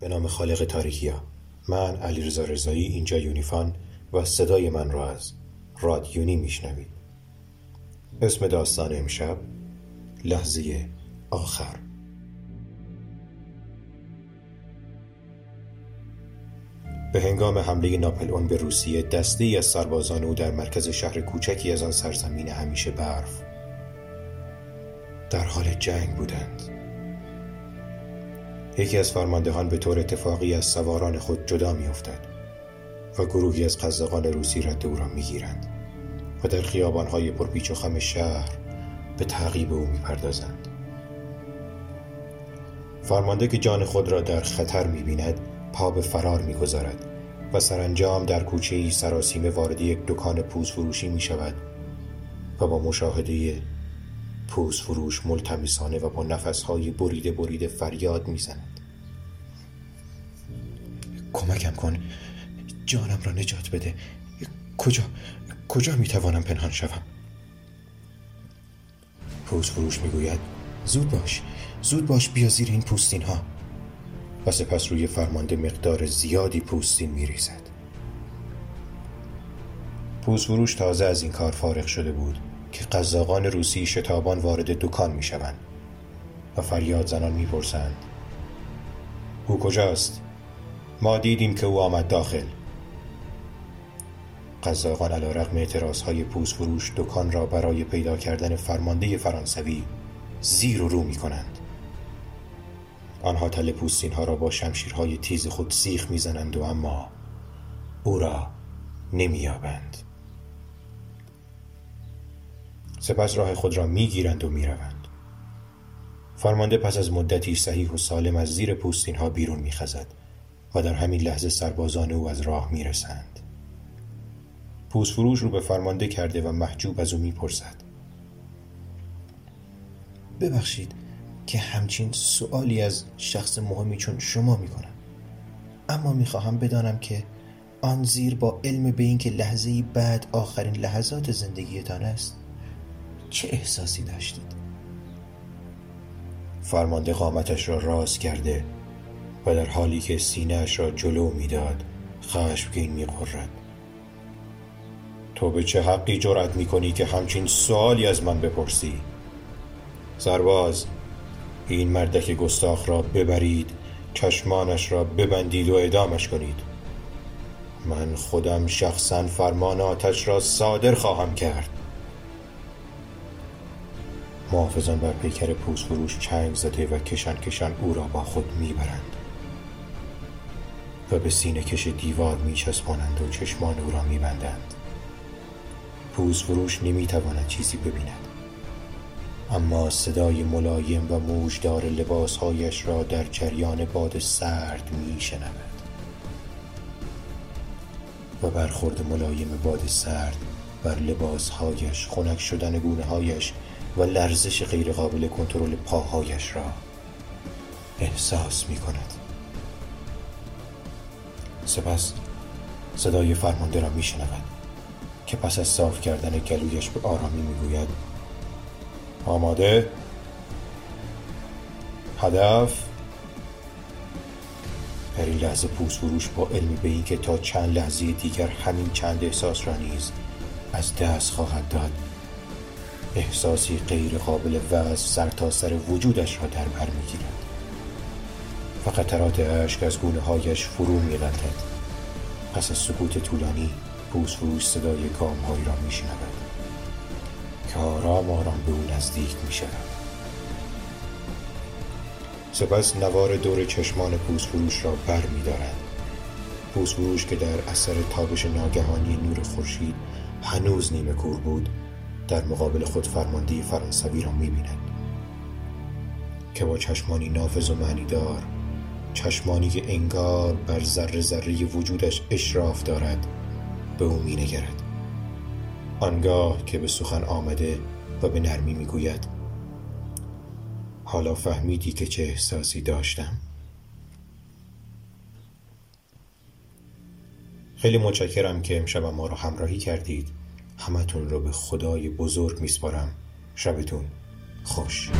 به نام خالق تاریکیا. من علی رضا رضایی اینجا یونیفان و صدای من را از رادیونی میشنوید. اسم داستان امشب لحظه آخر. به هنگام حمله ناپلئون به روسیه دسته ای از سربازان او در مرکز شهر کوچکی از آن سرزمین همیشه برف در حال جنگ بودند. یکی از فرماندهان به طور اتفاقی از سواران خود جدا میافتد و گروهی از قزاقان روسی رد او را می‌گیرند و در خیابانهای پرپیچ و خم شهر به تعقیب او می‌پردازند. فرمانده که جان خود را در خطر می‌بیند پا به فرار می‌گذارد و سرانجام در کوچه ای سراسیمه وارد یک دکان پوز فروشی می شود و با مشاهده پوز فروش ملتمسانه و با نفسهای بریده بریده فریاد می‌زند. کمکم کن. جانم را نجات بده. کجا؟ کجا می‌توانم پنهان شوم؟ پوز فروش می‌گوید زود باش. زود باش بیا زیر این پوستین ها و سپس روی فرمانده مقدار زیادی پوستین میریزد. پوز فروش تازه از این کار فارغ شده بود. که قزاقان روسی شتابان وارد دکان می شوند و فریاد زنان می پرسند او کجاست؟ ما دیدیم که او آمد داخل. قزاقان علا رقم اعتراض های پوز فروش دکان را برای پیدا کردن فرمانده فرانسوی زیر و رو می کنند آنها تل پوستین ها را با شمشیرهای تیز خود سیخ می‌زنند و اما او را نمییابند. سپس راه خود را می‌گیرند و می‌روند. فرمانده پس از مدتی صحیح و سالم از زیر پوستین ها بیرون میخزد و در همین لحظه سربازان او از راه می‌رسند. پوست فروش رو به فرمانده کرده و محجوب از او می‌پرسد. ببخشید که همچین سوالی از شخص مهمی چون شما می‌کنم. اما می‌خواهم بدانم که آن زیر با علم به اینکه لحظه بعد آخرین لحظات زندگیتان است. چه احساسی داشتید؟ فرمانده قامتش را راز کرده و در حالی که سینهاش را جلو می‌داد خشمگین میقرد تو به چه حقی جرأت می‌کنی که همچین سوالی از من بپرسی؟ سرباز این مردک گستاخ را ببرید چشمانش را ببندید و اعدامش کنید. من خودم شخصا فرماناتش را صادر خواهم کرد. محافظان بر پیکر پوست فروش چنگ زده و کشن کشن او را با خود می‌برند. و به سینه کش دیوار میچسبانند و چشمان او را میبندند. پوست فروش نمی‌تواند چیزی ببیند. اما صدای ملایم و موجدار لباسهایش را در جریان باد سرد میشنود. و برخورد ملایم باد سرد بر لباسهایش خنک شدن گونه هایش و لرزش غیرقابل کنترل پاهایش را احساس می کند سپس صدای فرمانده را می شنود که پس از صاف کردن گلویش به آرامی می گوید آماده؟ هدف؟ در این لحظه پوست فروش با علمی به این که تا چند لحظه دیگر همین چند احساس را نیز از دست خواهد داد. احساسی غیر قابل وصف تا سر وجودش را در بر می‌گیرد. و قطرات اشک از گونه هایش فرو میغلطد. پس از سکوت طولانی پوست فروش صدای گام را میشنود. که آرام آرام به او نزدیک می شود سپس نوار دور چشمان پوست فروش را بر می دارد پوست فروش که در اثر تابش ناگهانی نور خورشید هنوز نیمه کور بود در مقابل خود فرماندهی فرانسوی را می بیند که با چشمانی نافذ و معنیدار چشمانی که انگار بر ذره ذره وجودش اشراف دارد به او می نگرد آنگاه که به سخن آمده و به نرمی می‌گوید حالا فهمیدی که چه احساسی داشتم؟ خیلی متشکرم که امشب ما رو همراهی کردید. همتون رو به خدای بزرگ میسپارم. شبتون خوش.